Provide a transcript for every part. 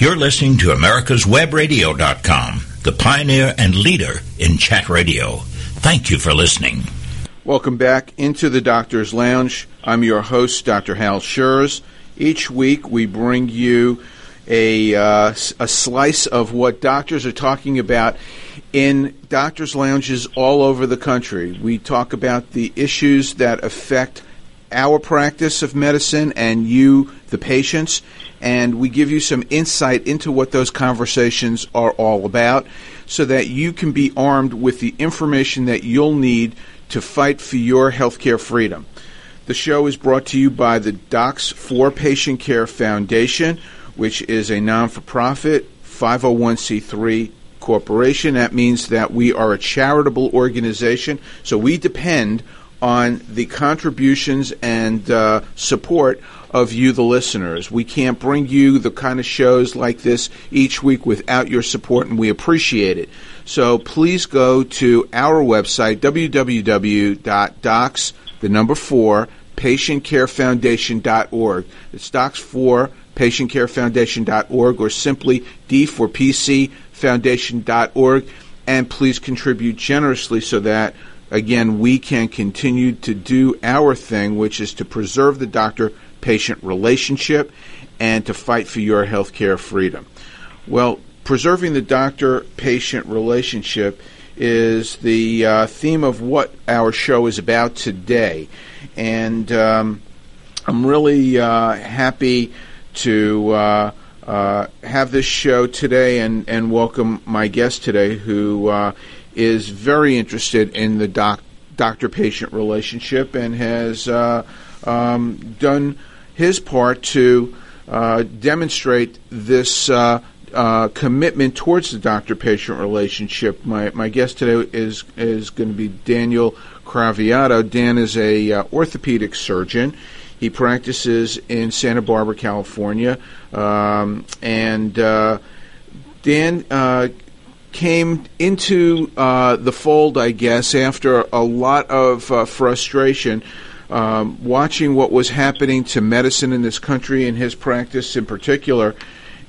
You're listening to America'sWebRadio.com, the pioneer and leader in chat radio. Thank you for listening. Welcome back into the Doctor's Lounge. I'm your host, Dr. Hal Scherz. Each week we bring you a, uh, a slice of what doctors are talking about in doctors' lounges all over the country. We talk about the issues that affect our practice of medicine and you, the patients, and we give you some insight into what those conversations are all about so that you can be armed with the information that you'll need to fight for your healthcare freedom. The show is brought to you by the Docs for Patient Care Foundation, which is a non for profit 501c3 corporation. That means that we are a charitable organization, so we depend on the contributions and uh, support of you, the listeners. We can't bring you the kind of shows like this each week without your support, and we appreciate it. So please go to our website, www.docs, the number four, patientcarefoundation.org. It's docs for patientcarefoundation.org or simply D for PC foundation.org. And please contribute generously so that again, we can continue to do our thing, which is to preserve the doctor patient relationship and to fight for your health care freedom. Well, preserving the doctor patient relationship is the uh, theme of what our show is about today. And um, I'm really uh, happy to uh, uh have this show today and, and welcome my guest today, who uh, is very interested in the doc, doctor-patient relationship and has uh, um, done his part to uh, demonstrate this uh, uh commitment towards the doctor-patient relationship. My my guest today is is going to be Daniel Craviotto. Dan is a uh, orthopedic surgeon. He practices in Santa Barbara, California, um, and uh, Dan came into uh, the fold, I guess, after a lot of uh, frustration. Um, watching what was happening to medicine in this country and his practice in particular.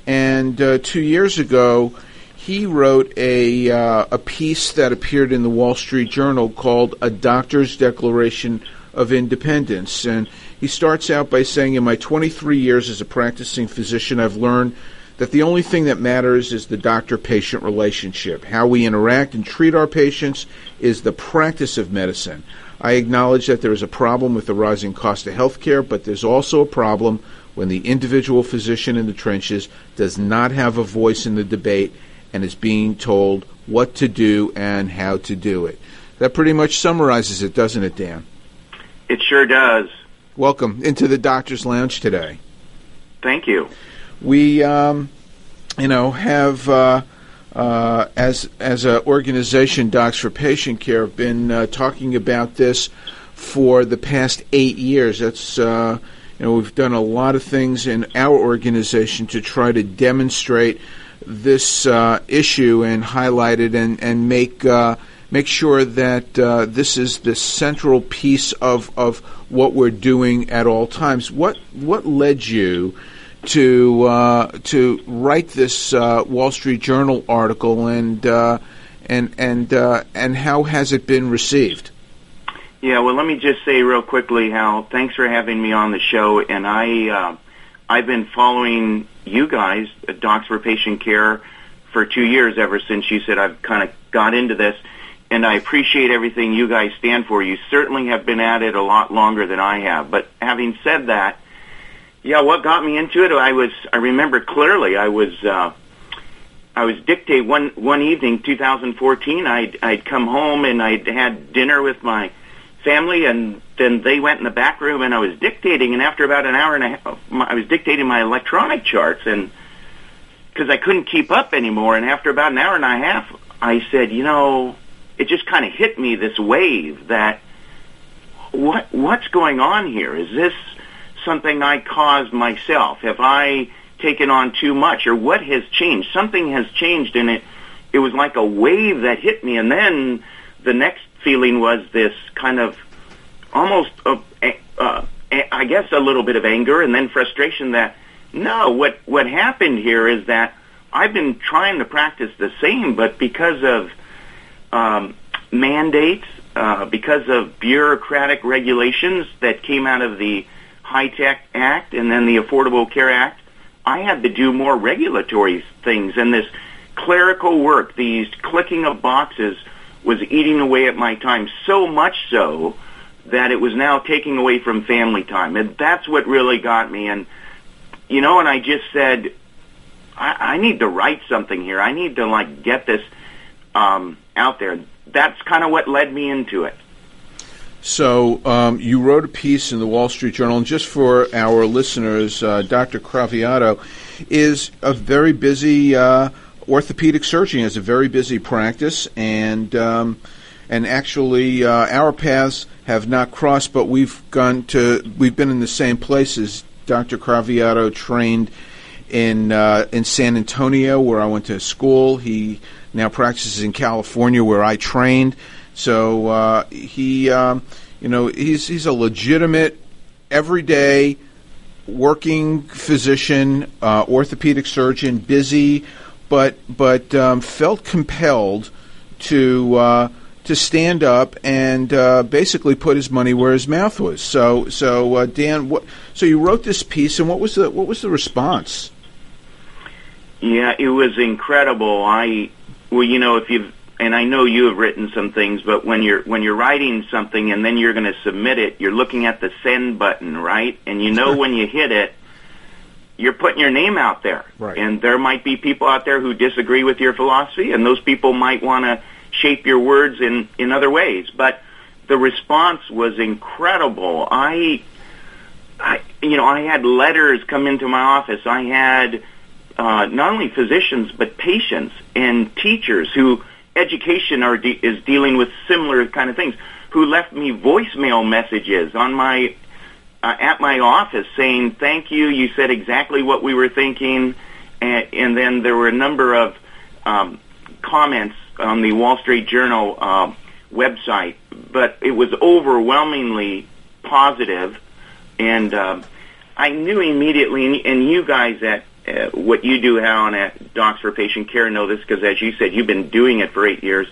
And uh, two years ago, he wrote a, uh, a piece that appeared in the Wall Street Journal called A Doctor's Declaration of Independence. And he starts out by saying, In my 23 years as a practicing physician, I've learned that the only thing that matters is the doctor patient relationship. How we interact and treat our patients is the practice of medicine. I acknowledge that there is a problem with the rising cost of health care, but there's also a problem when the individual physician in the trenches does not have a voice in the debate and is being told what to do and how to do it. That pretty much summarizes it, doesn't it, Dan? It sure does. Welcome into the Doctor's Lounge today. Thank you we, um, you know, have uh, uh, as as an organization, Docs for Patient Care, have been uh, talking about this for the past eight years. That's uh, you know we've done a lot of things in our organization to try to demonstrate this uh, issue and highlight it and and make uh, make sure that uh, this is the central piece of, of what we're doing at all times. What what led you to uh, to write this uh, Wall Street Journal article, and uh, and and uh, and how has it been received? Yeah, well, let me just say real quickly, Hal. Thanks for having me on the show, and I uh, I've been following you guys, Docs for Patient Care, for two years ever since you said I've kind of got into this. And I appreciate everything you guys stand for. You certainly have been at it a lot longer than I have. But having said that, yeah, what got me into it? I was I remember clearly. I was uh, I was dictate one one evening, 2014. I'd I'd come home and I'd had dinner with my family, and then they went in the back room and I was dictating. And after about an hour and a half, I was dictating my electronic charts, and because I couldn't keep up anymore. And after about an hour and a half, I said, you know, it just kind of hit me this wave that what what's going on here? Is this something I caused myself? Have I taken on too much or what has changed? Something has changed and it, it was like a wave that hit me and then the next feeling was this kind of almost, uh, uh, I guess a little bit of anger and then frustration that no, what what happened here is that I've been trying to practice the same, but because of um, mandates, uh, because of bureaucratic regulations that came out of the HITECH Act and then the Affordable Care Act, I had to do more regulatory things, and this clerical work, these clicking of boxes, was eating away at my time so much so that it was now taking away from family time, and that's what really got me. And you know, and I just said, I, I need to write something here. I need to like get this um, out there. That's kind of what led me into it. So um, you wrote a piece in the Wall Street Journal, and just for our listeners, uh, Dr. Craviotto is a very busy uh, orthopedic surgeon. Has a very busy practice, and um, and actually, uh, our paths have not crossed, but we've gone to we've been in the same places. Dr. Craviotto trained in uh, in San Antonio, where I went to school. He now practices in California, where I trained. So uh, he, um, you know, he's he's a legitimate, everyday, working physician, uh, orthopedic surgeon, busy, but but um, felt compelled to uh, to stand up and uh, basically put his money where his mouth was. So so uh, Dan, what, so you wrote this piece, and what was the what was the response? Yeah, it was incredible. I well, you know, if you've and I know you have written some things, but when you're when you're writing something and then you're going to submit it, you're looking at the send button, right? And you know when you hit it, you're putting your name out there. Right. And there might be people out there who disagree with your philosophy, and those people might want to shape your words in in other ways. But the response was incredible. I, I, you know, I had letters come into my office. I had uh, not only physicians but patients and teachers who education are de- is dealing with similar kind of things who left me voicemail messages on my uh, at my office saying thank you you said exactly what we were thinking. And, and then there were a number of um, comments on the Wall Street Journal uh, website but it was overwhelmingly positive. And um, I knew immediately and, and you guys at uh, what you do, Alan, at Docs for Patient Care know this because, as you said, you've been doing it for eight years.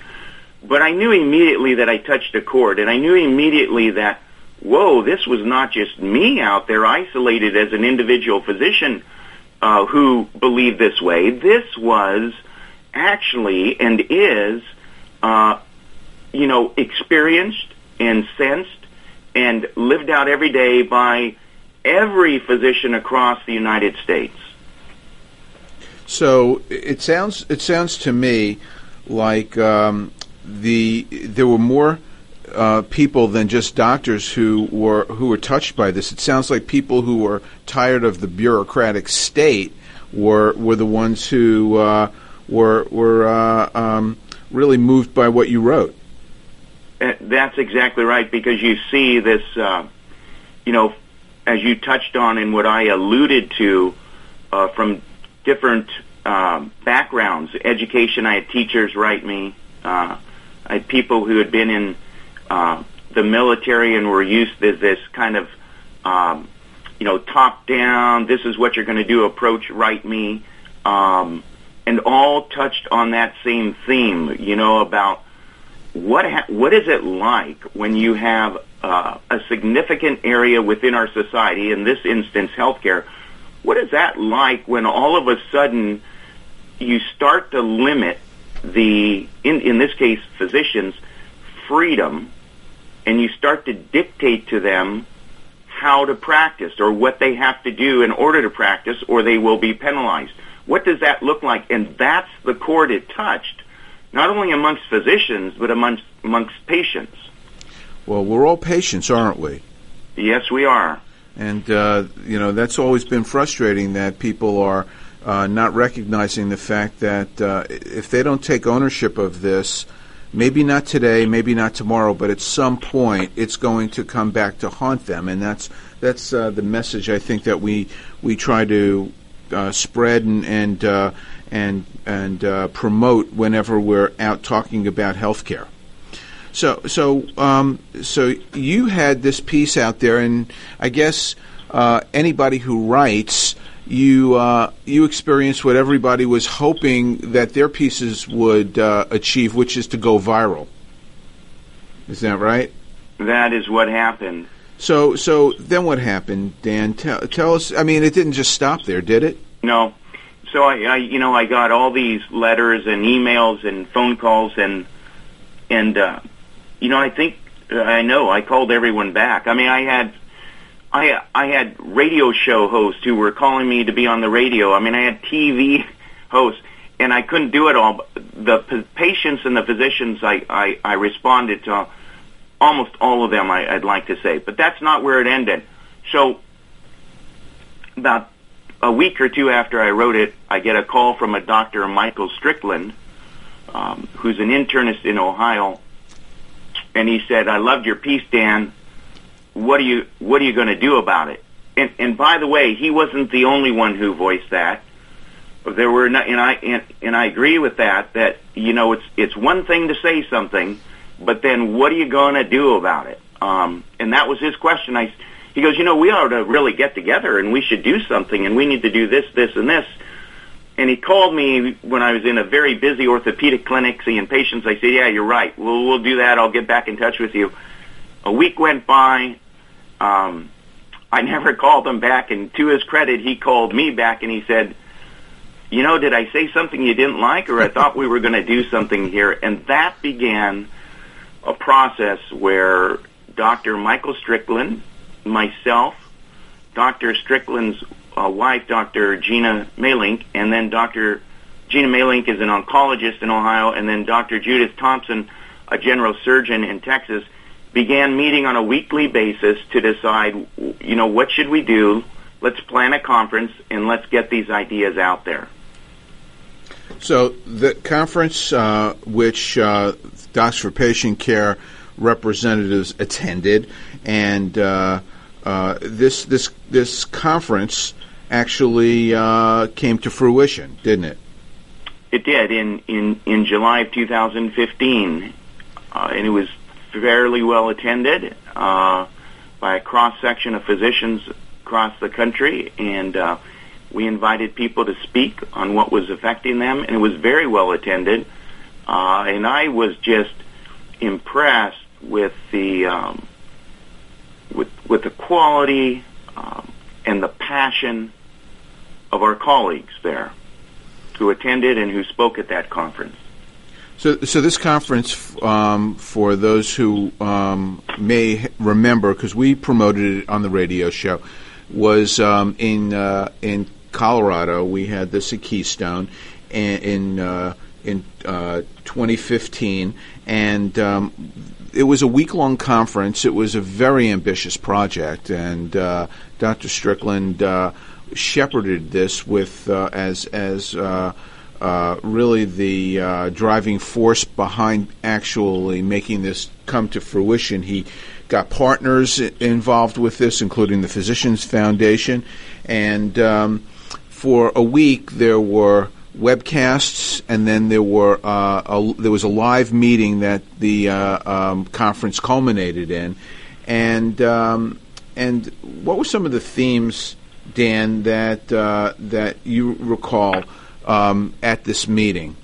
But I knew immediately that I touched a chord, and I knew immediately that, whoa, this was not just me out there isolated as an individual physician uh, who believed this way. This was actually and is, uh, you know, experienced and sensed and lived out every day by every physician across the United States. So it sounds it sounds to me like um, the there were more uh, people than just doctors who were who were touched by this. It sounds like people who were tired of the bureaucratic state were were the ones who uh, were were uh, um, really moved by what you wrote. Uh, that's exactly right because you see this, uh, you know, as you touched on and what I alluded to uh, from different um, backgrounds, education. I had teachers write me. Uh, I had people who had been in uh, the military and were used to this kind of, um, you know, top down. This is what you're going to do. Approach. Write me, um, and all touched on that same theme. You know about what ha- what is it like when you have uh, a significant area within our society, in this instance, healthcare what is that like when all of a sudden you start to limit the, in, in this case, physicians' freedom, and you start to dictate to them how to practice or what they have to do in order to practice or they will be penalized. What does that look like? And that's the chord it touched, not only amongst physicians, but amongst, amongst patients. Well, we're all patients, aren't we? Yes, we are. And, uh, you know, that's always been frustrating that people are uh, not recognizing the fact that uh, if they don't take ownership of this, maybe not today, maybe not tomorrow, but at some point it's going to come back to haunt them. And that's, that's uh, the message I think that we, we try to uh, spread and, and, uh, and, and promote whenever we're out talking about healthcare. So, so, um, so you had this piece out there, and I guess uh, anybody who writes, you uh, you experienced what everybody was hoping that their pieces would uh, achieve, which is to go viral. Is that right? That is what happened. So, so then what happened, Dan? Tell, tell us. I mean, it didn't just stop there, did it? No. So I, I, you know, I got all these letters and emails and phone calls and and uh, you know, I think I know I called everyone back. I mean, I had I I had radio show hosts who were calling me to be on the radio. I mean, I had TV hosts, and I couldn't do it all. The patients and the physicians, I I, I responded to almost all of them. I, I'd like to say, but that's not where it ended. So about a week or two after I wrote it, I get a call from a doctor, Michael Strickland, um, who's an internist in Ohio, and he said, "I loved your piece, Dan what are you what are you going to do about it? And, and by the way, he wasn't the only one who voiced that. There were, not, and I and, and I agree with that. That you know, it's it's one thing to say something, but then what are you going to do about it? Um, and that was his question. I he goes, you know, we ought to really get together and we should do something, and we need to do this, this, and this. And he called me when I was in a very busy orthopedic clinic seeing patients. I said, yeah, you're right. We'll we'll do that. I'll get back in touch with you. A week went by. Um, I never called him back, and to his credit, he called me back and he said, "You know, did I say something you didn't like, or I thought we were going to do something here?" And that began a process where Dr. Michael Strickland, myself, Dr. Strickland's uh, wife, Dr. Gina Malink, and then Dr. Gina Malink is an oncologist in Ohio, and then Dr. Judith Thompson, a general surgeon in Texas began meeting on a weekly basis to decide, you know, what should we do? Let's plan a conference and let's get these ideas out there. So the conference, uh, which uh, Docs for Patient Care representatives attended, and uh, uh this this this conference actually uh, came to fruition, didn't it? It did in in in July of 2015, uh, and it was fairly well attended uh, by a cross section of physicians across the country, and uh, we invited people to speak on what was affecting them, and it was very well attended. Uh, and I was just impressed with the um, with with the quality um, and the passion of our colleagues there who attended and who spoke at that conference. So, so this conference, um, for those who um, may remember, because we promoted it on the radio show, was um, in uh, in Colorado. We had this at Keystone in in, uh, in uh, 2015, and um, it was a week long conference. It was a very ambitious project, and uh, Dr. Strickland uh, shepherded this with uh, as as uh, really the uh, driving force behind actually making this come to fruition. He got partners involved with this, including the Physicians Foundation, and um, for a week there were webcasts, and then there were uh, a, there was a live meeting that the uh, um, conference culminated in, and um, and what were some of the themes, Dan, that uh, that you recall? um, at this meeting.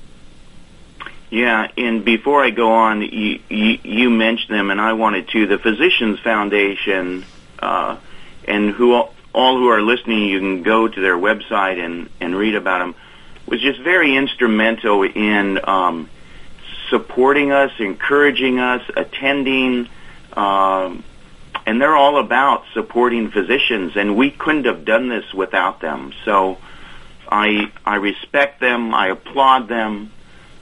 Yeah, and before I go on, you, you, you mentioned them, and I wanted to. The Physicians Foundation, uh, and who all who are listening, you can go to their website and, and read about them, was just very instrumental in um, supporting us, encouraging us, attending, um, and they're all about supporting physicians, and we couldn't have done this without them. So I I respect them. I applaud them.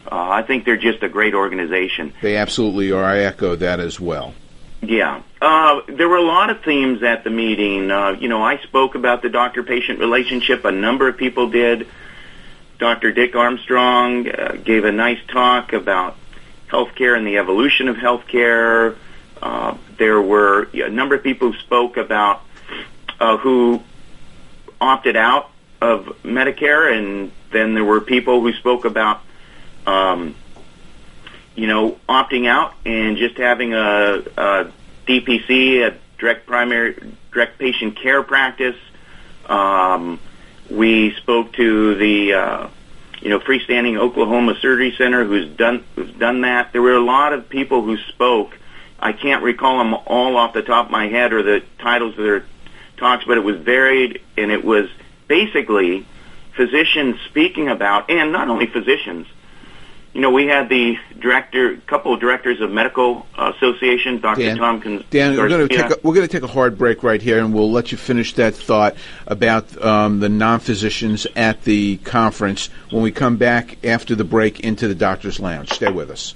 Uh, I think they're just a great organization. They absolutely are. I echo that as well. Yeah. Uh, there were a lot of themes at the meeting. Uh, you know, I spoke about the doctor-patient relationship. A number of people did. Dr. Dick Armstrong uh, gave a nice talk about healthcare and the evolution of healthcare. Uh, there were a number of people who spoke about uh, who opted out of Medicare, and then there were people who spoke about, um, you know, opting out and just having a, a DPC, a direct primary direct patient care practice. Um, we spoke to the uh, you know freestanding Oklahoma Surgery Center, who's done who's done that. There were a lot of people who spoke. I can't recall them all off the top of my head or the titles of their talks, but it was varied and it was basically physicians speaking about, and not only physicians, you know, we had the director, couple of directors of medical associations, Dr. Dan, Tompkins. Dan, we're going, to take a, we're going to take a hard break right here, and we'll let you finish that thought about um, the non-physicians at the conference when we come back after the break into the doctor's lounge. Stay with us.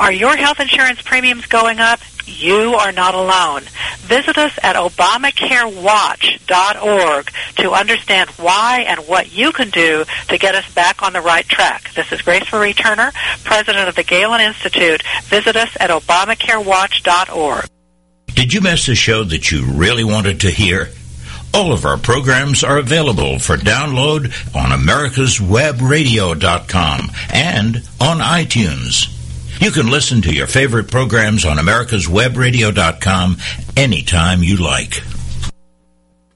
Are your health insurance premiums going up? You are not alone. Visit us at ObamacareWatch.org to understand why and what you can do to get us back on the right track. This is Grace Marie Turner, President of the Galen Institute. Visit us at ObamacareWatch.org. Did you miss a show that you really wanted to hear? All of our programs are available for download on americaswebradio.com and on iTunes. You can listen to your favorite programs on americaswebradio.com anytime you like.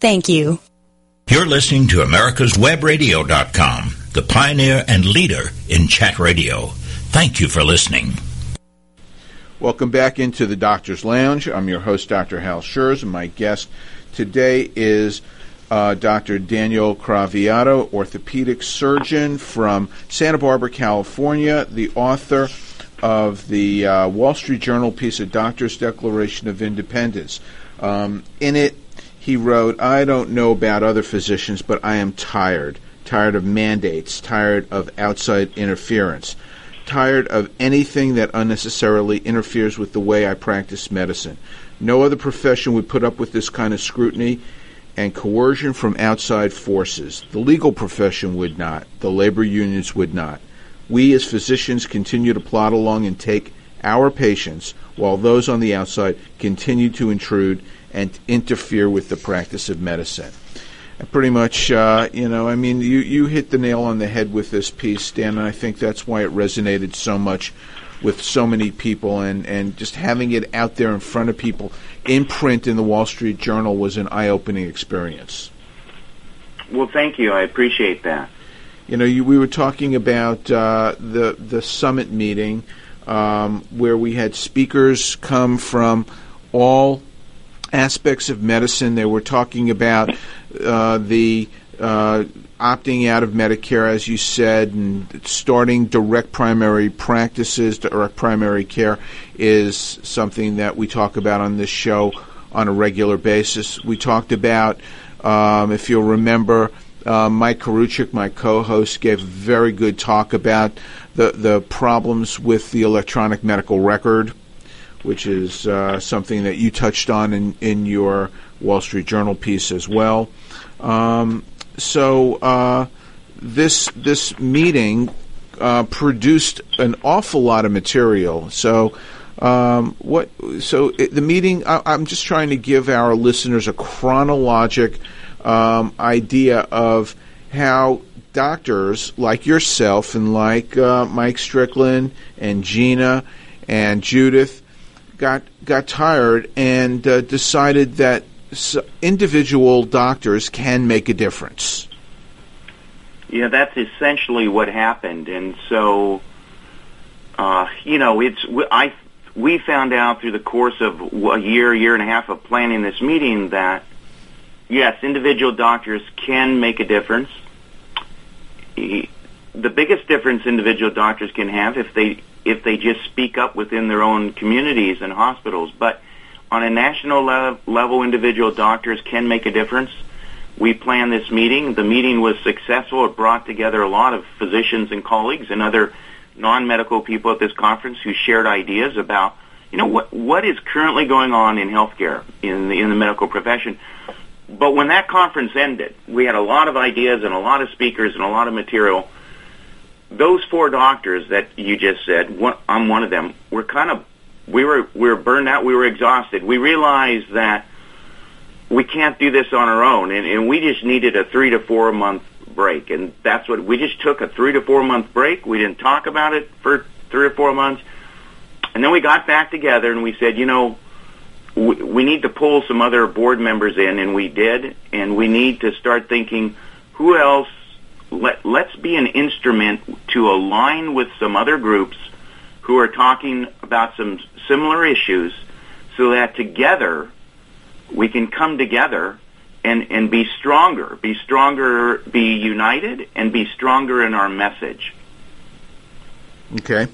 Thank you. You're listening to americaswebradio.com, the pioneer and leader in chat radio. Thank you for listening. Welcome back into the Doctor's Lounge. I'm your host, Dr. Hal Scherz, and my guest today is uh, Dr. Daniel Craviotto, orthopedic surgeon from Santa Barbara, California, the author of the uh, Wall Street Journal piece, A Doctor's Declaration of Independence. Um, in it, he wrote, I don't know about other physicians, but I am tired. Tired of mandates, tired of outside interference, tired of anything that unnecessarily interferes with the way I practice medicine. No other profession would put up with this kind of scrutiny and coercion from outside forces. The legal profession would not, the labor unions would not. We as physicians continue to plod along and take our patients, while those on the outside continue to intrude and interfere with the practice of medicine. And pretty much, uh, you know, I mean, you, you hit the nail on the head with this piece, Dan, and I think that's why it resonated so much with so many people, and, and just having it out there in front of people in print in the Wall Street Journal was an eye opening experience. Well, thank you. I appreciate that. You know, you, we were talking about uh, the the summit meeting um, where we had speakers come from all aspects of medicine. They were talking about uh, the uh, opting out of Medicare, as you said, and starting direct primary practices, direct primary care is something that we talk about on this show on a regular basis. We talked about, um, if you'll remember, uh, Mike Koriwchak, my co-host, gave a very good talk about the the problems with the electronic medical record which is uh, something that you touched on in, in your Wall Street Journal piece as well. Um, so uh, this this meeting uh, produced an awful lot of material. So. Um, what? So it, the meeting. I, am just trying to give our listeners a chronologic um, idea of how doctors like yourself and like uh, Mike Strickland and Gina and Judith got got tired and uh, decided that individual doctors can make a difference. Yeah, that's essentially what happened, and so uh, you know, it's I we found out through the course of a year, year and a half of planning this meeting that yes, individual doctors can make a difference. The biggest difference individual doctors can have if they if they just speak up within their own communities and hospitals. But on a national le- level, individual doctors can make a difference. We planned this meeting. The meeting was successful. It brought together a lot of physicians and colleagues and other non-medical people at this conference who shared ideas about, you know, what what is currently going on in healthcare in the in the medical profession. But when that conference ended, we had a lot of ideas and a lot of speakers and a lot of material. Those four doctors that you just said, I'm one of them. We're kind of we were we were burned out. We were exhausted. We realized that we can't do this on our own, and, and we just needed a three to four month break, and that's what we just took a three to four month break. We didn't talk about it for three or four months, and then we got back together and we said, you know, we, we need to pull some other board members in, and we did, and we need to start thinking who else. Let, let's be an instrument to align with some other groups who are talking about some similar issues so that together we can come together and, and be stronger, be stronger, be united, and be stronger in our message. Okay.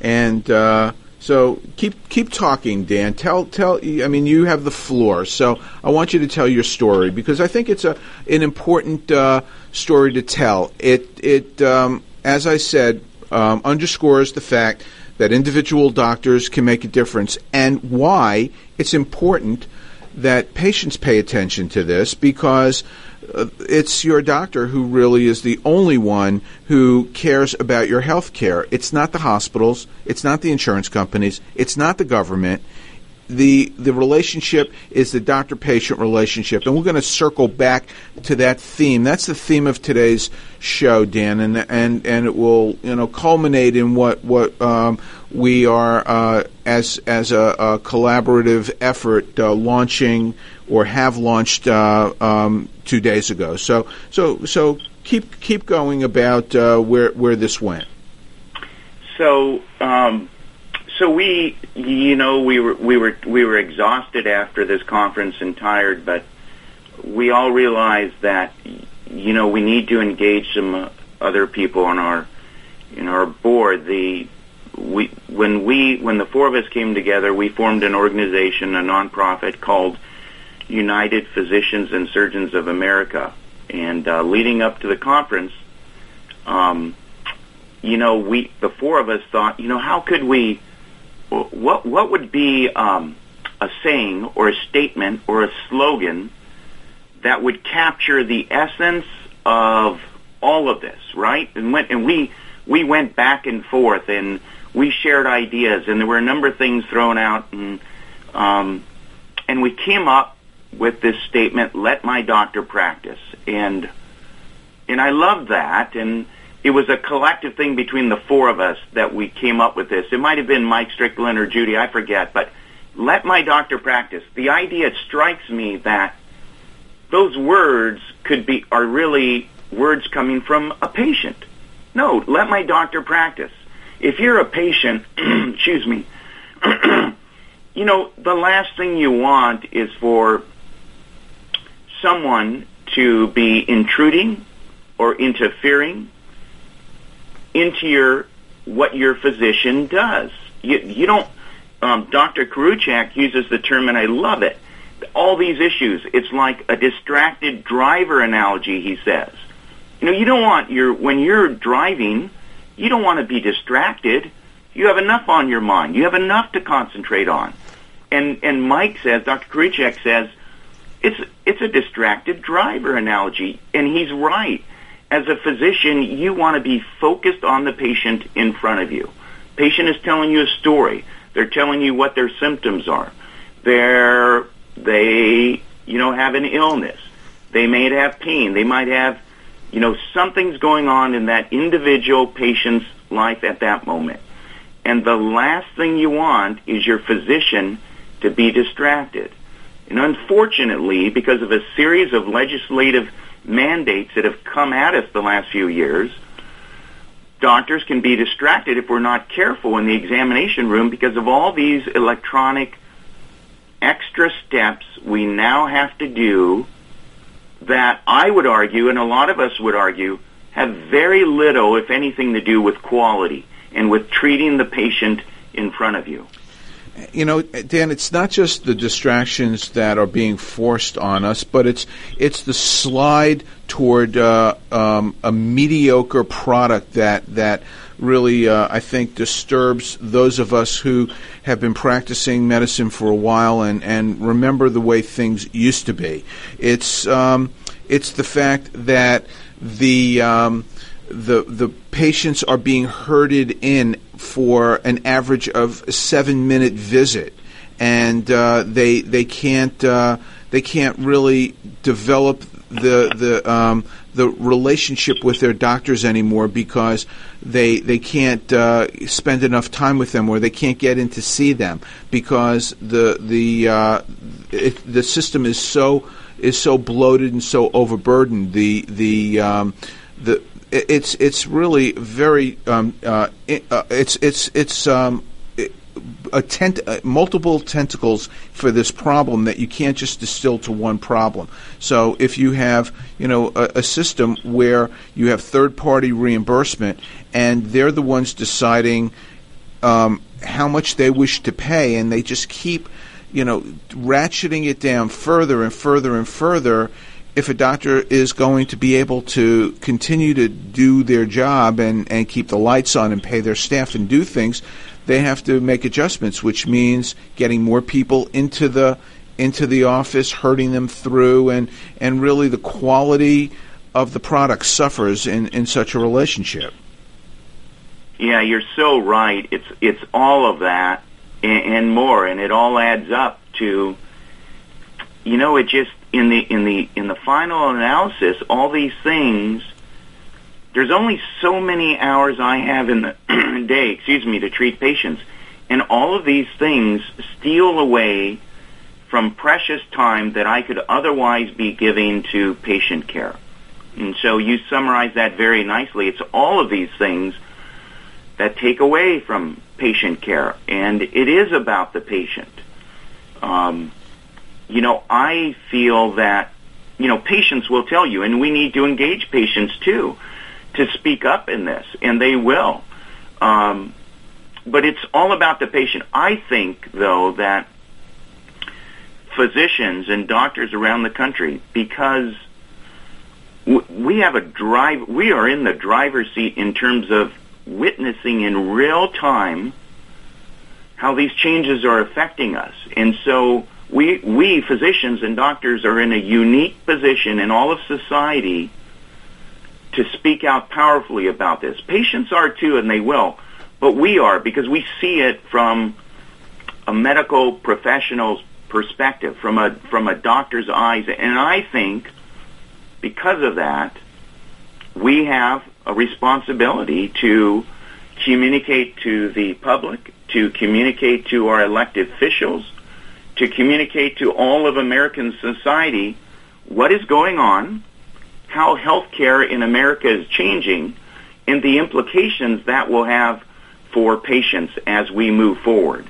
And uh, so keep keep talking, Dan. Tell tell. I mean, you have the floor, so I want you to tell your story because I think it's a an important uh, story to tell. It it um, as I said um, underscores the fact that individual doctors can make a difference and why it's important that patients pay attention to this because uh, it's your doctor who really is the only one who cares about your health care. It's not the hospitals, it's not the insurance companies, it's not the government. The the relationship is the doctor patient relationship, and we're going to circle back to that theme. That's the theme of today's show, Dan, and and and it will you know culminate in what what um, we are uh, as as a, a collaborative effort uh, launching or have launched uh, um, two days ago. So so so keep keep going about uh, where where this went. So um, so we you know we were we were we were exhausted after this conference and tired, but we all realized that you know we need to engage some other people on our in our board. The we when we when the four of us came together, we formed an organization, a nonprofit called United Physicians and Surgeons of America. And uh, leading up to the conference, um, you know, we the four of us thought, you know, how could we? What what would be um, a saying or a statement or a slogan that would capture the essence of all of this, right? And went and we we went back and forth and we shared ideas, and there were a number of things thrown out, and um, and we came up with this statement, let my doctor practice. And and I loved that and it was a collective thing between the four of us that we came up with this. It might have been Mike Strickland or Judy, I forget, but let my doctor practice. The idea strikes me that those words could be are really words coming from a patient. No, let my doctor practice. If you're a patient, excuse me, you know, the last thing you want is for someone to be intruding or interfering into your what your physician does. You, you don't. Um, Dr. Koriwchak uses the term, and I love it. All these issues. It's like a distracted driver analogy. He says, you know, you don't want your when you're driving, you don't want to be distracted. You have enough on your mind. You have enough to concentrate on. And and Mike says, Dr. Koriwchak says, it's it's a distracted driver analogy, and he's right. As a physician, you want to be focused on the patient in front of you. Patient is telling you a story. They're telling you what their symptoms are. They're they you know have an illness. They may have pain. They might have you know something's going on in that individual patient's life at that moment. And the last thing you want is your physician to be distracted. And unfortunately, because of a series of legislative mandates that have come at us the last few years, doctors can be distracted if we're not careful in the examination room because of all these electronic extra steps we now have to do that I would argue, and a lot of us would argue, have very little, if anything, to do with quality and with treating the patient in front of you. You know, Dan, it's not just the distractions that are being forced on us, but it's it's the slide toward uh, um, a mediocre product that that really, uh, I think, disturbs those of us who have been practicing medicine for a while and, and remember the way things used to be. It's um, it's the fact that the um, the the patients are being herded in for an average of a seven minute visit, and uh, they they can't uh, they can't really develop the the um, the relationship with their doctors anymore because they they can't uh, spend enough time with them or they can't get in to see them because the the uh, it, the system is so is so bloated and so overburdened. The the um, the it's it's really very um, uh, uh it's it's it's um, a tent, uh, multiple tentacles for this problem that you can't just distill to one problem. So if you have, you know, a, a system where you have third-party reimbursement and they're the ones deciding um, how much they wish to pay, and they just keep, you know, ratcheting it down further and further and further. If a doctor is going to be able to continue to do their job and, and keep the lights on and pay their staff and do things, they have to make adjustments, which means getting more people into the into the office, herding them through, and and really the quality of the product suffers in, in such a relationship. Yeah, you're so right. It's it's all of that and, and more, and it all adds up to, you know, it just in the in the in the final analysis, all these things there's only so many hours I have in the day, excuse me, to treat patients. And all of these things steal away from precious time that I could otherwise be giving to patient care. And so you summarize that very nicely. It's all of these things that take away from patient care. And it is about the patient. Um, you know, I feel that, you know, patients will tell you, and we need to engage patients too to speak up in this, and they will. Um, but it's all about the patient. I think, though, that physicians and doctors around the country, because we have a drive, we are in the driver's seat in terms of witnessing in real time how these changes are affecting us. And so we, we physicians and doctors are in a unique position in all of society to speak out powerfully about this. Patients are too, and they will, but we are because we see it from a medical professional's perspective, from a from a doctor's eyes, and I think because of that, we have a responsibility to communicate to the public, to communicate to our elected officials, to communicate to all of American society what is going on, how healthcare in America is changing and the implications that will have for patients as we move forward.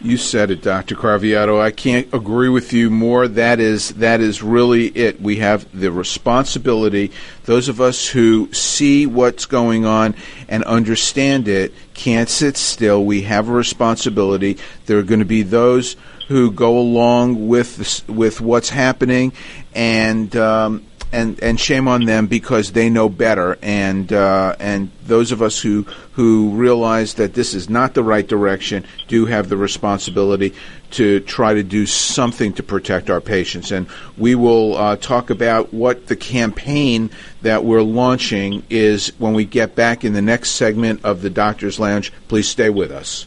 You said it, Dr. Craviotto. I can't agree with you more. That is that is really it. We have the responsibility. Those of us who see what's going on and understand it can't sit still. We have a responsibility. There are going to be those who go along with with what's happening, and um, and and shame on them because they know better. And uh, and those of us who who realize that this is not the right direction do have the responsibility to try to do something to protect our patients. And we will uh, talk about what the campaign that we're launching is when we get back in the next segment of the Doctor's Lounge. Please stay with us.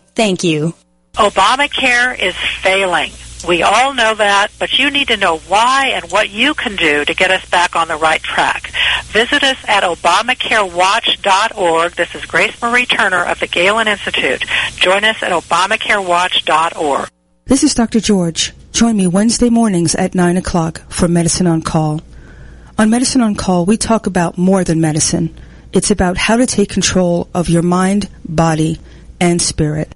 Thank you. Obamacare is failing. We all know that, but you need to know why and what you can do to get us back on the right track. Visit us at ObamacareWatch.org. This is Grace Marie Turner of the Galen Institute. Join us at ObamacareWatch.org. This is Dr. George. Join me Wednesday mornings at 9 o'clock for Medicine on Call. On Medicine on Call, we talk about more than medicine. It's about how to take control of your mind, body, and spirit.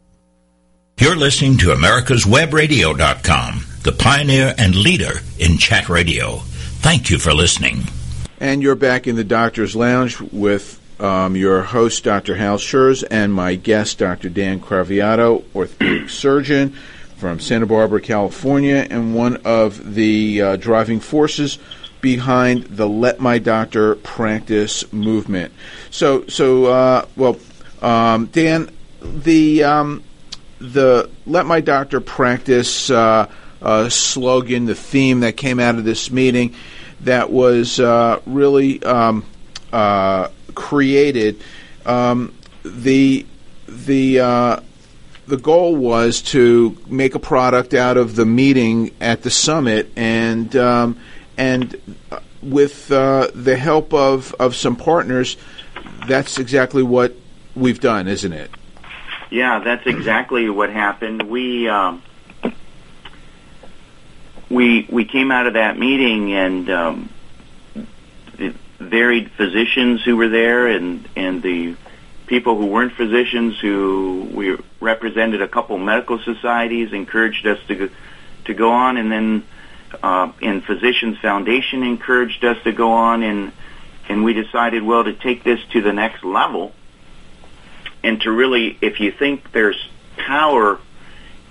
You're listening to America'sWebRadio.com, the pioneer and leader in chat radio. Thank you for listening. And you're back in the Doctor's Lounge with um, your host, Dr. Hal Scherz, and my guest, Dr. Dan Craviotto, orthopedic surgeon from Santa Barbara, California, and one of the uh, driving forces behind the Let My Doctor Practice movement. So, so uh, well, um, Dan, the um, the Let My Doctor Practice uh, uh, slogan, the theme that came out of this meeting that was uh, really um, uh, created, um, the, the, uh, the goal was to make a product out of the meeting at the summit and, um, and with the help of, of some partners, that's exactly what we've done, isn't it? Yeah, that's exactly what happened. We um, we we came out of that meeting and um, the varied physicians who were there and and the people who weren't physicians who we represented a couple medical societies encouraged us to go, to go on and then uh, and Physicians Foundation encouraged us to go on and and we decided well to take this to the next level and to really, if you think there's power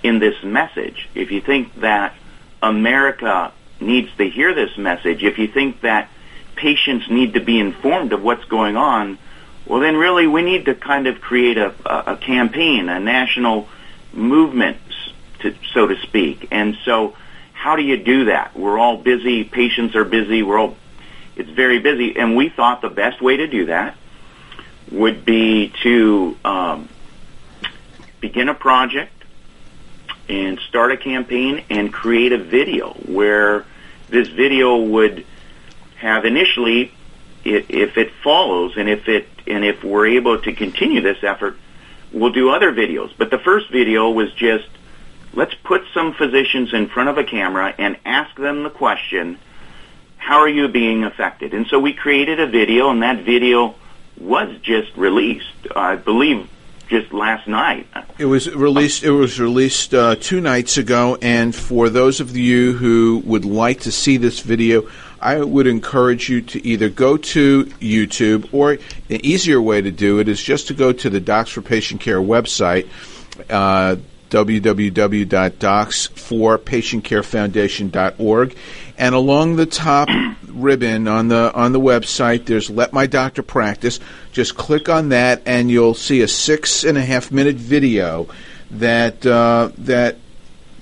in this message, if you think that America needs to hear this message, if you think that patients need to be informed of what's going on, well, then really we need to kind of create a, a, campaign, a national movement, to, so to speak. And so, how do you do that? We're all busy. Patients are busy. We're all, it's very busy. And we thought the best way to do that would be to um, begin a project and start a campaign and create a video where this video would have initially if it follows and if it and if we're able to continue this effort we'll do other videos. But the first video was just let's put some physicians in front of a camera and ask them the question how are you being affected? And so we created a video and that video was just released, I believe, just last night. It was released. It was released uh, two nights ago. And for those of you who would like to see this video, I would encourage you to either go to YouTube or an easier way to do it is just to go to the Docs for Patient Care website. Uh, www.docs4patientcarefoundation.org and along the top ribbon on the on the website there's let my doctor practice. Just click on that and you'll see a six and a half minute video that uh, that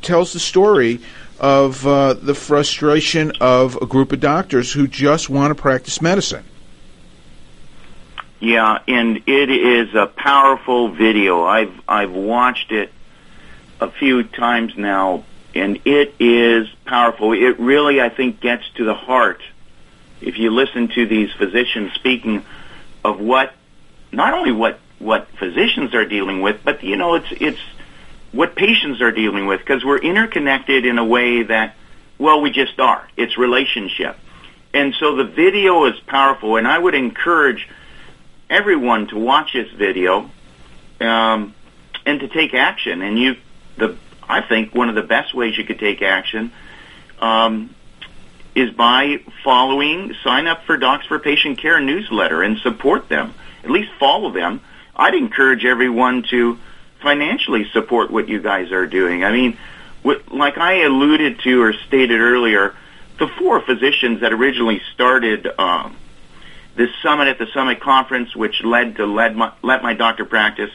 tells the story of uh, the frustration of a group of doctors who just want to practice medicine. Yeah and it is a powerful video. I've i've watched it a few times now and it is powerful. It really, I think, gets to the heart. If you listen to these physicians speaking of what, not only what what physicians are dealing with, but you know, it's it's what patients are dealing with because we're interconnected in a way that, well, we just are. It's relationship, and so the video is powerful. And I would encourage everyone to watch this video um, and to take action. And you, the I think one of the best ways you could take action um, is by following, sign up for Docs for Patient Care newsletter and support them. At least follow them. I'd encourage everyone to financially support what you guys are doing. I mean, what, like I alluded to or stated earlier, the four physicians that originally started um, this summit at the summit conference, which led to led my, let my doctor practice,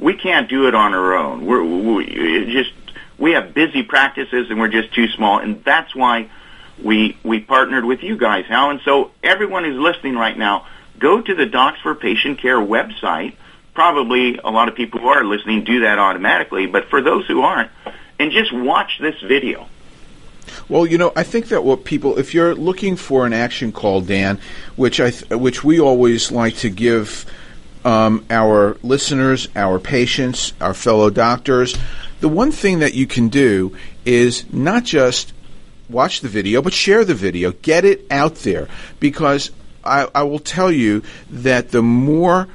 we can't do it on our own. We're we, just we have busy practices and we're just too small, and that's why we we partnered with you guys, Hal. And so everyone who's listening right now, go to the Docs for Patient Care website. Probably a lot of people who are listening do that automatically, but for those who aren't, and just watch this video. Well, you know, I think that what people, if you're looking for an action call, Dan, which I, th- which we always like to give um, our listeners, our patients, our fellow doctors, the one thing that you can do is not just watch the video, but share the video, get it out there, because I, I will tell you that the more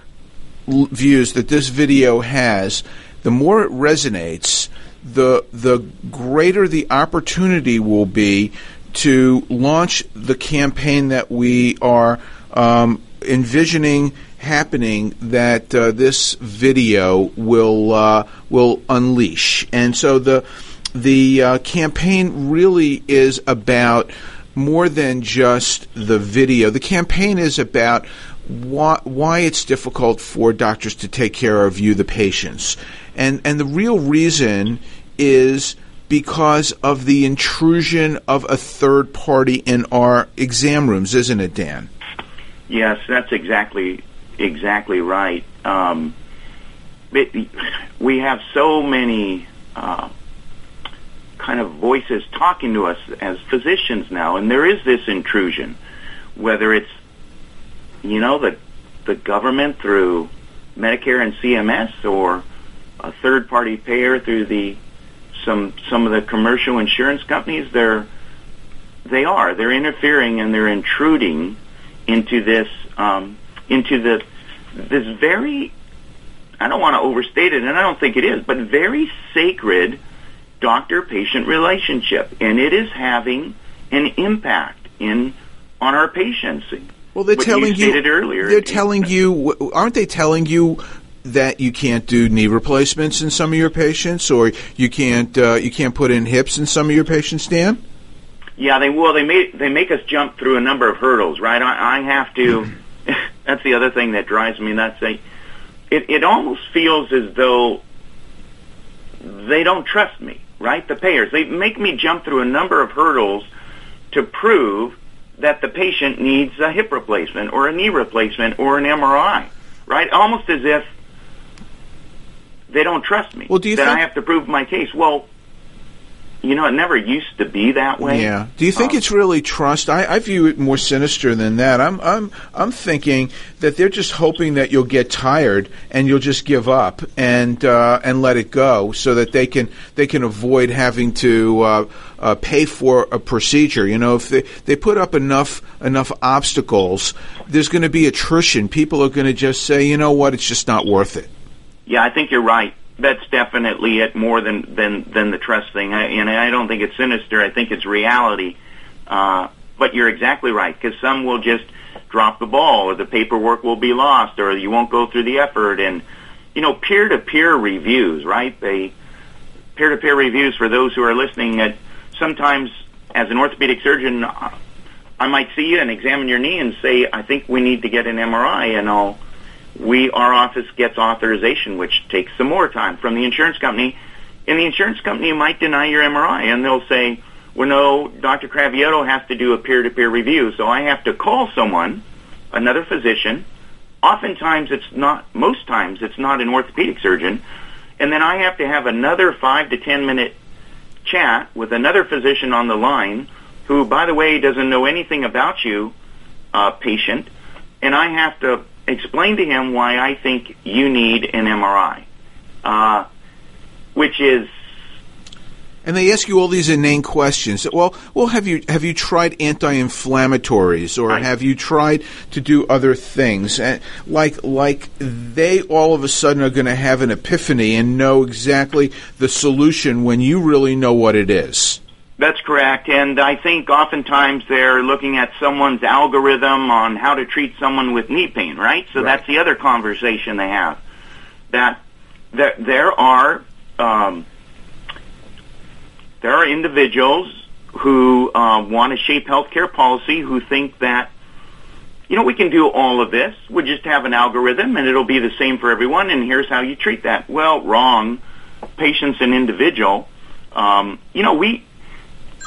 l- views that this video has, the more it resonates the the greater the opportunity will be to launch the campaign that we are um, envisioning happening that uh, this video will uh, will unleash. And so the the uh, campaign really is about more than just the video. The campaign is about why, why it's difficult for doctors to take care of you, the patients. And, and the real reason is because of the intrusion of a third party in our exam rooms, isn't it, Dan? Yes, that's exactly exactly right. Um, it, we have so many uh, kind of voices talking to us as physicians now, and there is this intrusion, whether it's you know the the government through Medicare and CMS or a third party payer through the some some of the commercial insurance companies they're they are they're interfering and they're intruding into this um, into the this very I don't want to overstate it and I don't think it is but very sacred doctor patient relationship and it is having an impact in on our patients well, they're what telling you, you earlier. They're telling you, aren't they telling you that you can't do knee replacements in some of your patients, or you can't uh, you can't put in hips in some of your patients, Dan? Yeah, they will. they make they make us jump through a number of hurdles, right? I, I have to. That's the other thing that drives me nuts. They, it it almost feels as though they don't trust me, right? The payers they make me jump through a number of hurdles to prove that the patient needs a hip replacement or a knee replacement or an MRI, right? Almost as if they don't trust me. Well, do you that think- I have to prove my case? Well, you know, it never used to be that way. Yeah. Do you think Um, it's really trust? I, I view it more sinister than that. I'm I'm I'm thinking that they're just hoping that you'll get tired and you'll just give up and uh, and let it go, so that they can they can avoid having to uh, uh, pay for a procedure. You know, if they they put up enough enough obstacles, there's going to be attrition. People are going to just say, you know what, it's just not worth it. Yeah, I think you're right. That's definitely it more than than than the trust thing. I, and I don't think it's sinister. I think it's reality. Uh, but you're exactly right because some will just drop the ball, or the paperwork will be lost, or you won't go through the effort. And you know, peer-to-peer reviews, right? They peer-to-peer reviews for those who are listening. That sometimes, as an orthopedic surgeon, uh, I might see you and examine your knee and say, "I think we need to get an MRI," and I'll we our office gets authorization, which takes some more time from the insurance company, and the insurance company might deny your MRI, and they'll say, "Well, no, Dr. Craviotto has to do a peer-to-peer review, so I have to call someone, another physician. Oftentimes, it's not. Most times, it's not an orthopedic surgeon, and then I have to have another five to ten minute chat with another physician on the line, who, by the way, doesn't know anything about you, uh, patient, and I have to explain to him why I think you need an MRI, uh, which is And they ask you all these inane questions. Well, well, have you have you tried anti-inflammatories, or Right. have you tried to do other things? And like like they all of a sudden are going to have an epiphany and know exactly the solution when you really know what it is. That's correct. And I think oftentimes they're looking at someone's algorithm on how to treat someone with knee pain, right? So Right. that's the other conversation they have. That there there are um, there are individuals who uh, want to shape healthcare policy who think that you know we can do all of this. We just have an algorithm and it'll be the same for everyone. And here's how you treat that. Well, wrong. Patient's an individual. Um, you know we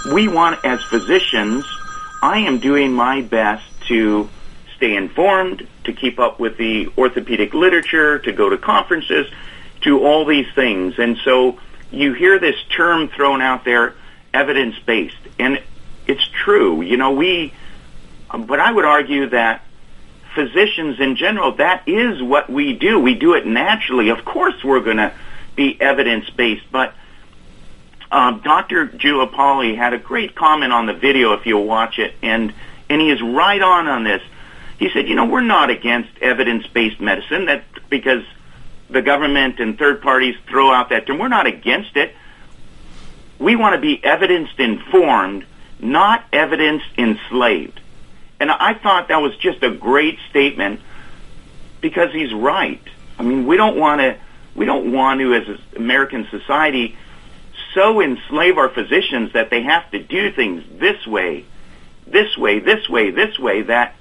we want as physicians. I am doing my best to stay informed, to keep up with the orthopedic literature, to go to conferences, to all these things. And so you hear this term thrown out there, evidence-based. And it's true. You know, we, but I would argue that physicians in general, that is what we do. We do it naturally. Of course we're going to be evidence-based, but um, Dr. Giuliopoli had a great comment on the video if you'll watch it, and, and he is right on on this. He said, you know, we're not against evidence-based medicine that because the government and third parties throw out that term. We're not against it. We want to be evidence informed, not evidence enslaved. And I thought that was just a great statement because he's right. I mean, we don't want to we don't want to as American society so enslave our physicians that they have to do things this way, this way, this way, this way that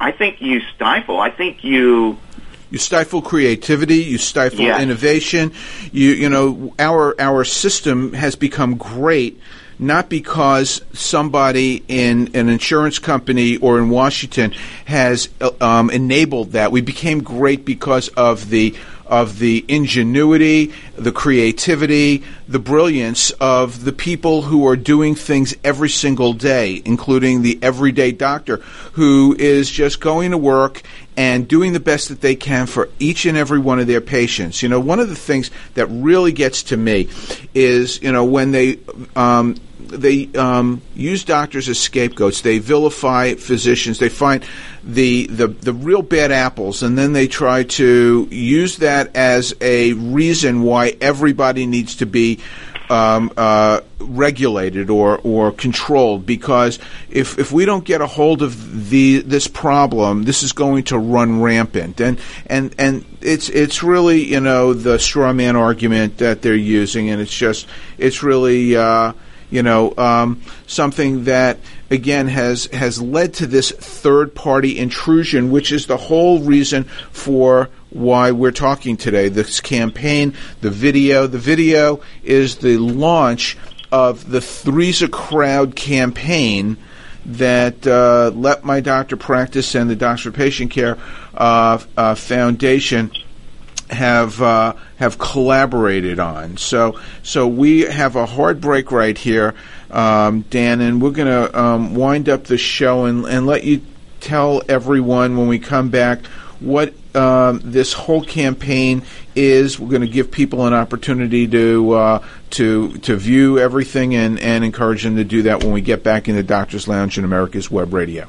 I think you stifle. I think you you stifle creativity. You stifle yes. innovation. You you know our our system has become great not because somebody in an insurance company or in Washington has um, enabled that. We became great because of the of the ingenuity, the creativity, the brilliance of the people who are doing things every single day, including the everyday doctor who is just going to work and doing the best that they can for each and every one of their patients. You know, one of the things that really gets to me is, you know, when they um, they um, use doctors as scapegoats. They vilify physicians. They find the, the the real bad apples, and then they try to use that as a reason why everybody needs to be um, uh, regulated or, or controlled because if, if we don't get a hold of the this problem, this is going to run rampant and and and it's it's really you know the straw man argument that they're using and it's just it's really uh, you know, um, something that again has has led to this third party intrusion, which is the whole reason for why we're talking today. This campaign, the video, the video is the launch of the Three's a Crowd campaign that uh, Let My Doctor Practice and the Doctor Patient Care uh, uh, Foundation have uh, have collaborated on. So so we have a hard break right here, um, Dan, and we're going to um, wind up the show and, and let you tell everyone when we come back what um, this whole campaign is. We're going to give people an opportunity to uh, to to view everything and, and encourage them to do that when we get back in the Doctor's Lounge in America's Web Radio.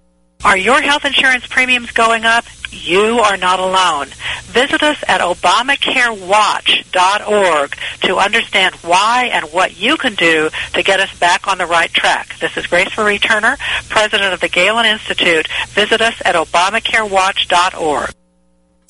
Are your health insurance premiums going up? You are not alone. Visit us at ObamacareWatch.org to understand why and what you can do to get us back on the right track. This is Grace Marie Turner, President of the Galen Institute. Visit us at ObamacareWatch.org.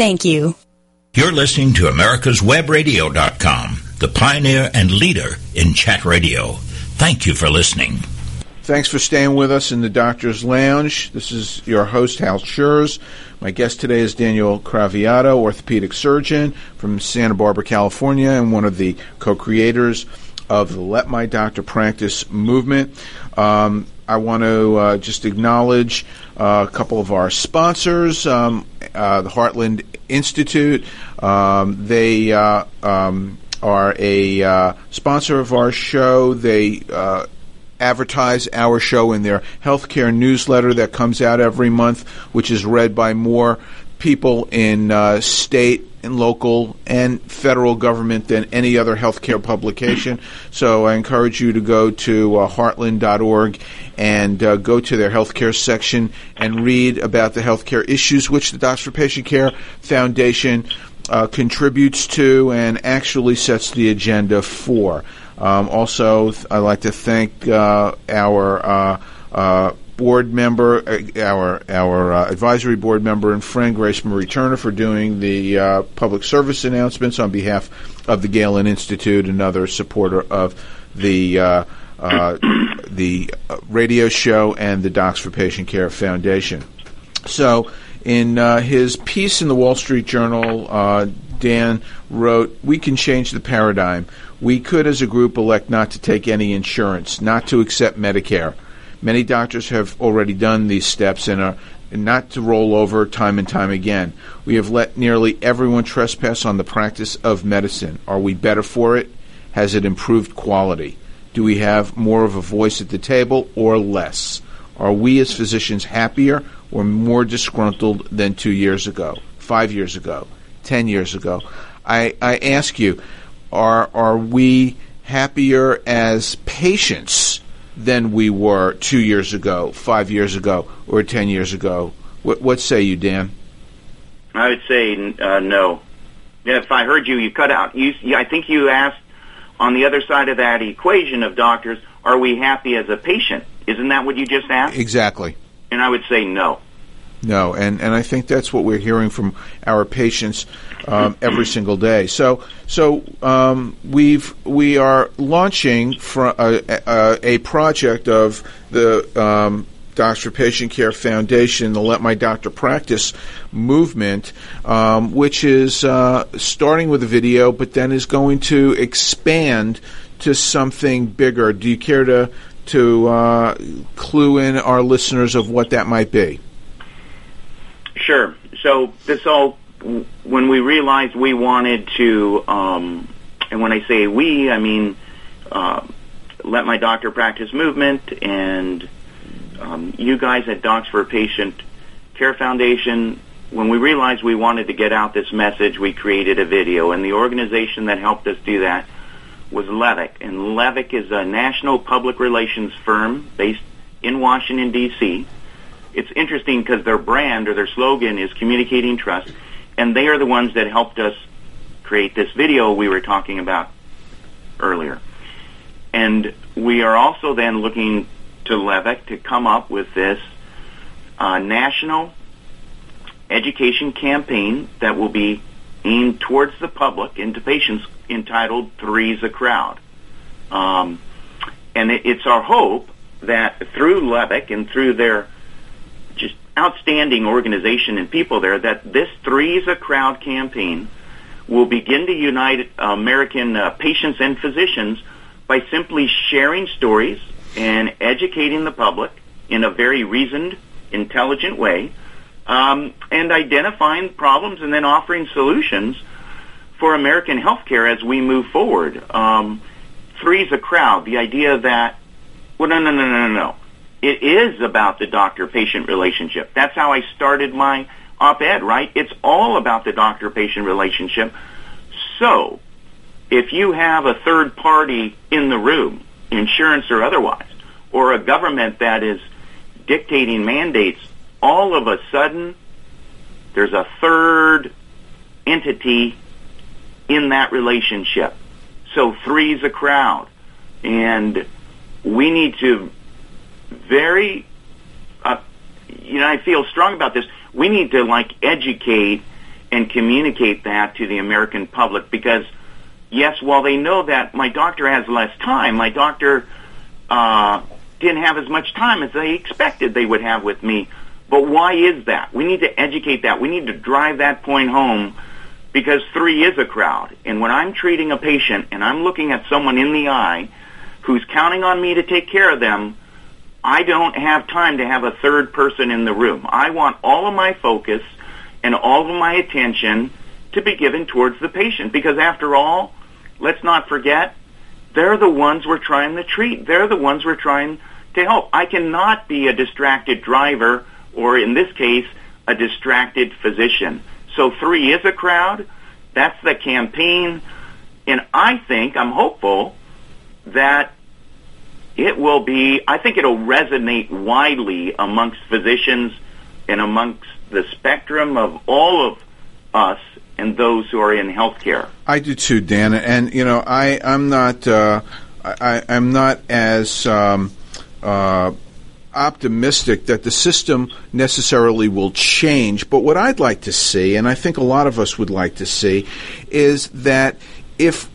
Thank you. You're listening to America'sWebRadio.com, the pioneer and leader in chat radio. Thank you for listening. Thanks for staying with us in the Doctor's Lounge. This is your host, Hal Scherz. My guest today is Daniel Craviotto, orthopedic surgeon from Santa Barbara, California, and one of the co creators of the Let My Doctor Practice movement. Um, I want to uh, just acknowledge uh, a couple of our sponsors, um, uh, the Heartland Institute. Um, they uh, um, are a uh, sponsor of our show. They advertise our show in their healthcare newsletter that comes out every month, which is read by more people in uh, state and local and federal government than any other healthcare publication. So I encourage you to go to uh, heartland.org and uh, go to their healthcare section and read about the healthcare issues which the Docs for Patient Care Foundation uh, contributes to and actually sets the agenda for. Um, also, I'd like to thank uh, our uh, uh, board member, uh, our our uh, advisory board member and friend Grace Marie Turner for doing the uh, public service announcements on behalf of the Galen Institute, another supporter of the uh, uh, the radio show and the Docs for Patient Care Foundation. So, in uh, his piece in the Wall Street Journal, Dan wrote, "We can change the paradigm. We could, as a group, elect not to take any insurance, not to accept Medicare." Many doctors have already done these steps and are not to roll over time and time again. We have let nearly everyone trespass on the practice of medicine. Are we better for it? Has it improved quality? Do we have more of a voice at the table or less? Are we as physicians happier or more disgruntled than two years ago, five years ago, ten years ago? I, I ask you, are, are we happier as patients than we were two years ago, five years ago, or ten years ago. What, what say you, Dan? I would say uh, no. If I heard you, you cut out. You, I think you asked on the other side of that equation of doctors, are we happy as a patient? Isn't that what you just asked? Exactly. And I would say no. No, and, and I think that's what we're hearing from our patients um, every single day. So so um, we've we are launching a, a, a, project of the um, Docs for Patient Care Foundation, the Let My Doctor Practice movement, um, which is uh, starting with a video, but then is going to expand to something bigger. Do you care to to uh, clue in our listeners of what that might be? So this all, when we realized we wanted to, um, and when I say we, I mean uh, let my doctor practice movement and um, you guys at Docs for Patient Care Foundation. When we realized we wanted to get out this message, we created a video, and the organization that helped us do that was Levick. And Levick is a national public relations firm based in Washington, D.C it's interesting because their brand or their slogan is communicating trust, and they are the ones that helped us create this video we were talking about earlier. And we are also then looking to Levick to come up with this uh, national education campaign that will be aimed towards the public and to patients entitled Three's a Crowd. Um, and it, it's our hope that through Levick and through their outstanding organization and people there that this Three's a Crowd campaign will begin to unite American uh, patients and physicians by simply sharing stories and educating the public in a very reasoned, intelligent way, um, and identifying problems and then offering solutions for American healthcare as we move forward. Um, three's a crowd. The idea that, well, no, no, no, no, no, no. It is about the doctor-patient relationship. That's how I started my op-ed, right? It's all about the doctor-patient relationship. So, if you have a third party in the room, insurance or otherwise, or a government that is dictating mandates, all of a sudden there's a third entity in that relationship. So three's a crowd. And we need to very, uh, you know, I feel strong about this. We need to like educate and communicate that to the American public because yes, while they know that my doctor has less time, my doctor, uh, didn't have as much time as they expected they would have with me. But why is that? We need to educate that. We need to drive that point home because three is a crowd. And when I'm treating a patient and I'm looking at someone in the eye who's counting on me to take care of them, I don't have time to have a third person in the room. I want all of my focus and all of my attention to be given towards the patient because after all, let's not forget, they're the ones we're trying to treat. They're the ones we're trying to help. I cannot be a distracted driver or in this case, a distracted physician. So three is a crowd. That's the campaign. And I think, I'm hopeful that it will be, I think it'll resonate widely amongst physicians and amongst the spectrum of all of us and those who are in healthcare. I do too, Dan. And, you know, I, I'm not, uh, I, I'm not as, um, uh, optimistic that the system necessarily will change. But what I'd like to see, and I think a lot of us would like to see, is that if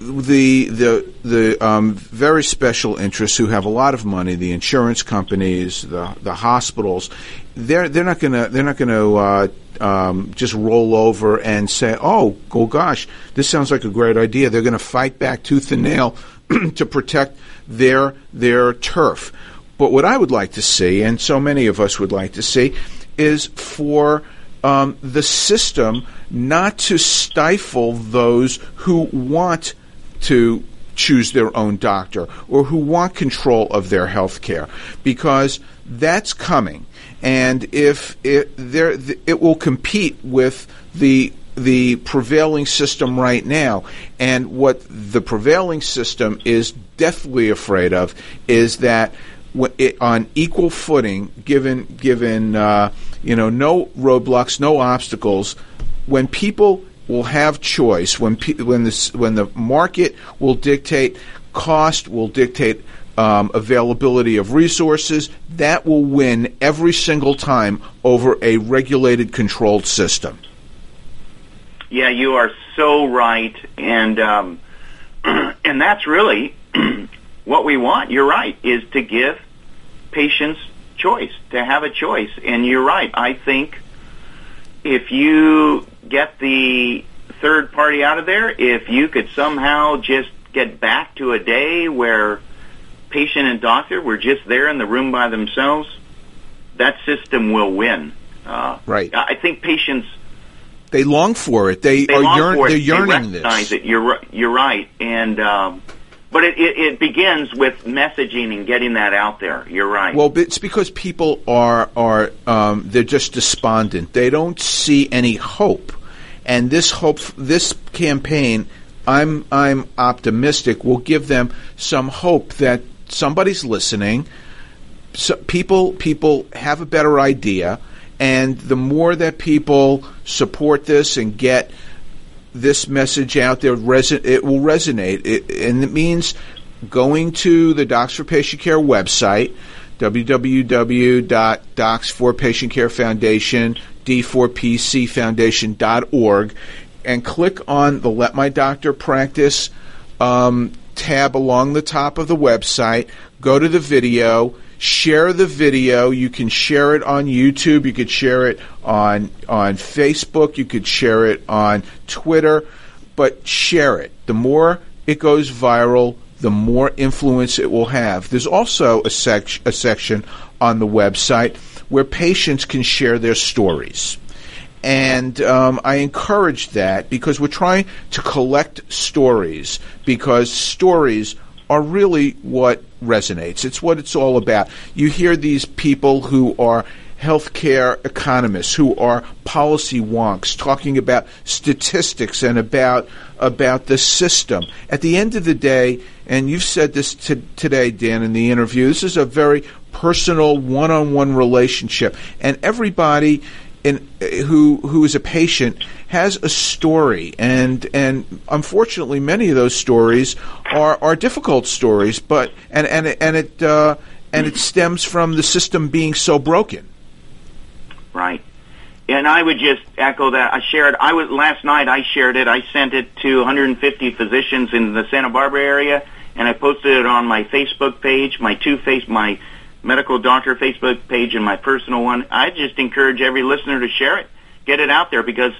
the the the um, very special interests who have a lot of money, the insurance companies, the the hospitals, they're they're not gonna they're not gonna uh, um, just roll over and say, oh, oh gosh, this sounds like a great idea. They're to fight back tooth and nail to protect their their turf. But what I would like to see, and so many of us would like to see, is for um, the system not to stifle those who want to choose their own doctor or who want control of their health care because that's coming. And if it there it will compete with the the prevailing system right now. And what the prevailing system is deathly afraid of is that on equal footing, given given uh, you know no roadblocks, no obstacles, when people will have choice, when pe- when this when the market will dictate cost, will dictate um, availability of resources, that will win every single time over a regulated, controlled system. Yeah, you are so right, and um, and that's really what we want, you're right, is to give patients choice, to have a choice. And you're right. I think if you get the third party out of there, if you could somehow just get back to a day where patient and doctor were just there in the room by themselves, that system will win. Uh, right. I think patients they long for it. They, they are yearn, they're yearning they recognize this. It. You're you're right, and um, but it, it, it, begins with messaging and getting that out there. You're right. Well, it's because people are are um, they're just despondent. They don't see any hope, and this hope, this campaign, I'm I'm optimistic will give them some hope that somebody's listening. So people people have a better idea, and the more that people support this and get this message out there, reson- it will resonate. It, and it means going to the Docs for Patient Care website, www.docs4patientcarefoundation.com d4pcfoundation.org, and click on the Let My Doctor Practice um, tab along the top of the website. Go to the video share the video. You can share it on YouTube. You could share it on on Facebook. You could share it on Twitter. But share it. The more it goes viral, the more influence it will have. There's also a, sec- a section on the website where patients can share their stories. And um, I encourage that because we're trying to collect stories because stories are really what resonates. It's what it's all about. You hear these people who are healthcare economists, who are policy wonks, talking about statistics and about about the system. At the end of the day, and you've said this to, today, Dan, in the interview, this is a very personal one-on-one relationship, and everybody in, who who is a patient has a story, and and unfortunately, many of those stories are are difficult stories, but and and and it uh, and it stems from the system being so broken. Right. And I would just echo that. I shared. I was last night. I shared it. I sent it to 150 physicians in the Santa Barbara area, and I posted it on my Facebook page, my two face, my medical doctor Facebook page, and my personal one. I just encourage every listener to share it, get it out there because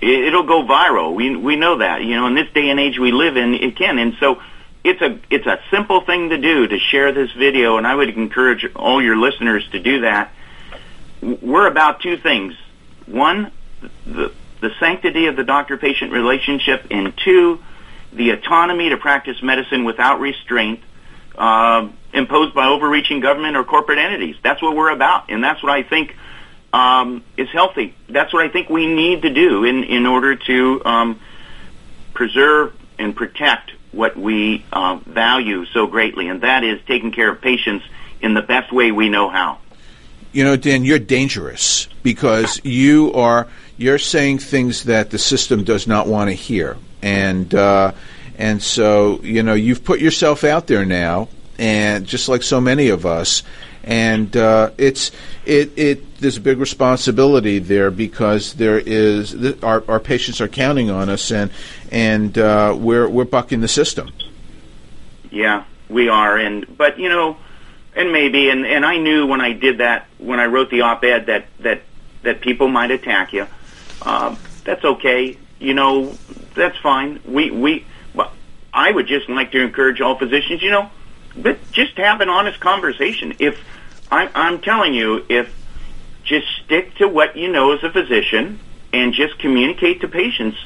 it, it'll go viral. We we know that. You know, in this day and age we live in, it can. And so it's a it's a simple thing to do to share this video, and I would encourage all your listeners to do that. We're about two things one, the, the sanctity of the doctor-patient relationship, and two, the autonomy to practice medicine without restraint uh, imposed by overreaching government or corporate entities. That's what we're about, and that's what I think um, is healthy. That's what I think we need to do in, in order to um, preserve and protect what we uh, value so greatly, and that is taking care of patients in the best way we know how you know, Dan, you're dangerous because you are you're saying things that the system does not want to hear, and uh, and so you know you've put yourself out there now, and just like so many of us, and uh, it's it it there's a big responsibility there because there is our our patients are counting on us, and and uh, we're we're bucking the system. Yeah, we are, and but you know and maybe, and and I knew when I did that, when I wrote the op-ed, that that that people might attack you. Um, that's okay. You know, that's fine. We we. I would just like to encourage all physicians. You know, but just have an honest conversation. If I, I'm telling you, if just stick to what you know as a physician and just communicate to patients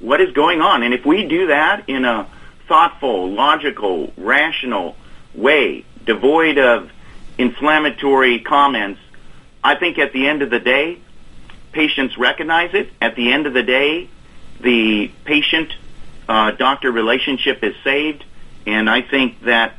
what is going on. And if we do that in a thoughtful, logical, rational way, devoid of inflammatory comments, I think at the end of the day, patients recognize it. At the end of the day, the patient uh, doctor relationship is saved, and I think that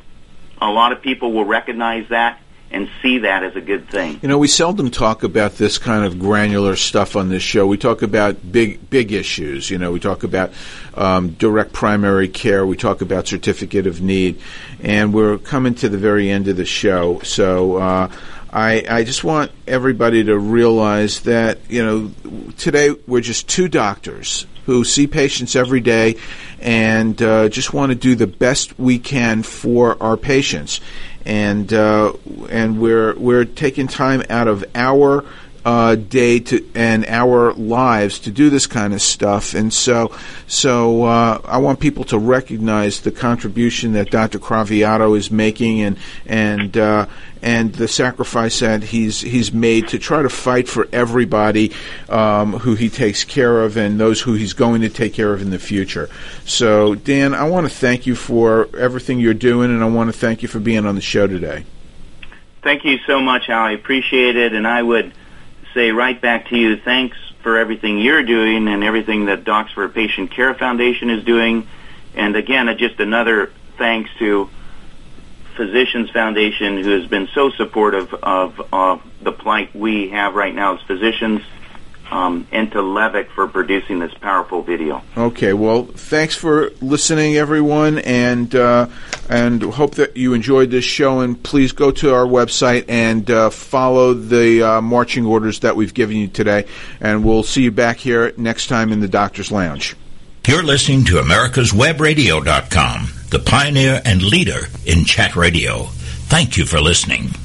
a lot of people will recognize that and see that as a good thing. You know, we seldom talk about this kind of granular stuff on this show. We talk about big, big issues. You know, we talk about um, direct primary care. We talk about certificate of need, and we're coming to the very end of the show. So. Uh, I, I just want everybody to realize that, you know, today we're just two doctors who see patients every day and uh, just want to do the best we can for our patients. And uh, and we're we're taking time out of our uh, day to and our lives to do this kind of stuff. And so, so uh, I want people to recognize the contribution that Dr. Craviotto is making, and and uh, and the sacrifice that he's he's made to try to fight for everybody um, who he takes care of and those who he's going to take care of in the future. So, Dan, I want to thank you for everything you're doing, and I want to thank you for being on the show today. Thank you so much, Al. I appreciate it, and I would say right back to you, thanks for everything you're doing and everything that Docs for Patient Care Foundation is doing. And again, uh, just another thanks to Physicians Foundation, who has been so supportive of, of the plight we have right now as physicians um, and to Levick for producing this powerful video. Okay, well, thanks for listening, everyone, and uh, and hope that you enjoyed this show. And please go to our website and uh, follow the uh, marching orders that we've given you today. And we'll see you back here next time in the Doctor's Lounge. You're listening to America'sWebRadio.com, the pioneer and leader in chat radio. Thank you for listening.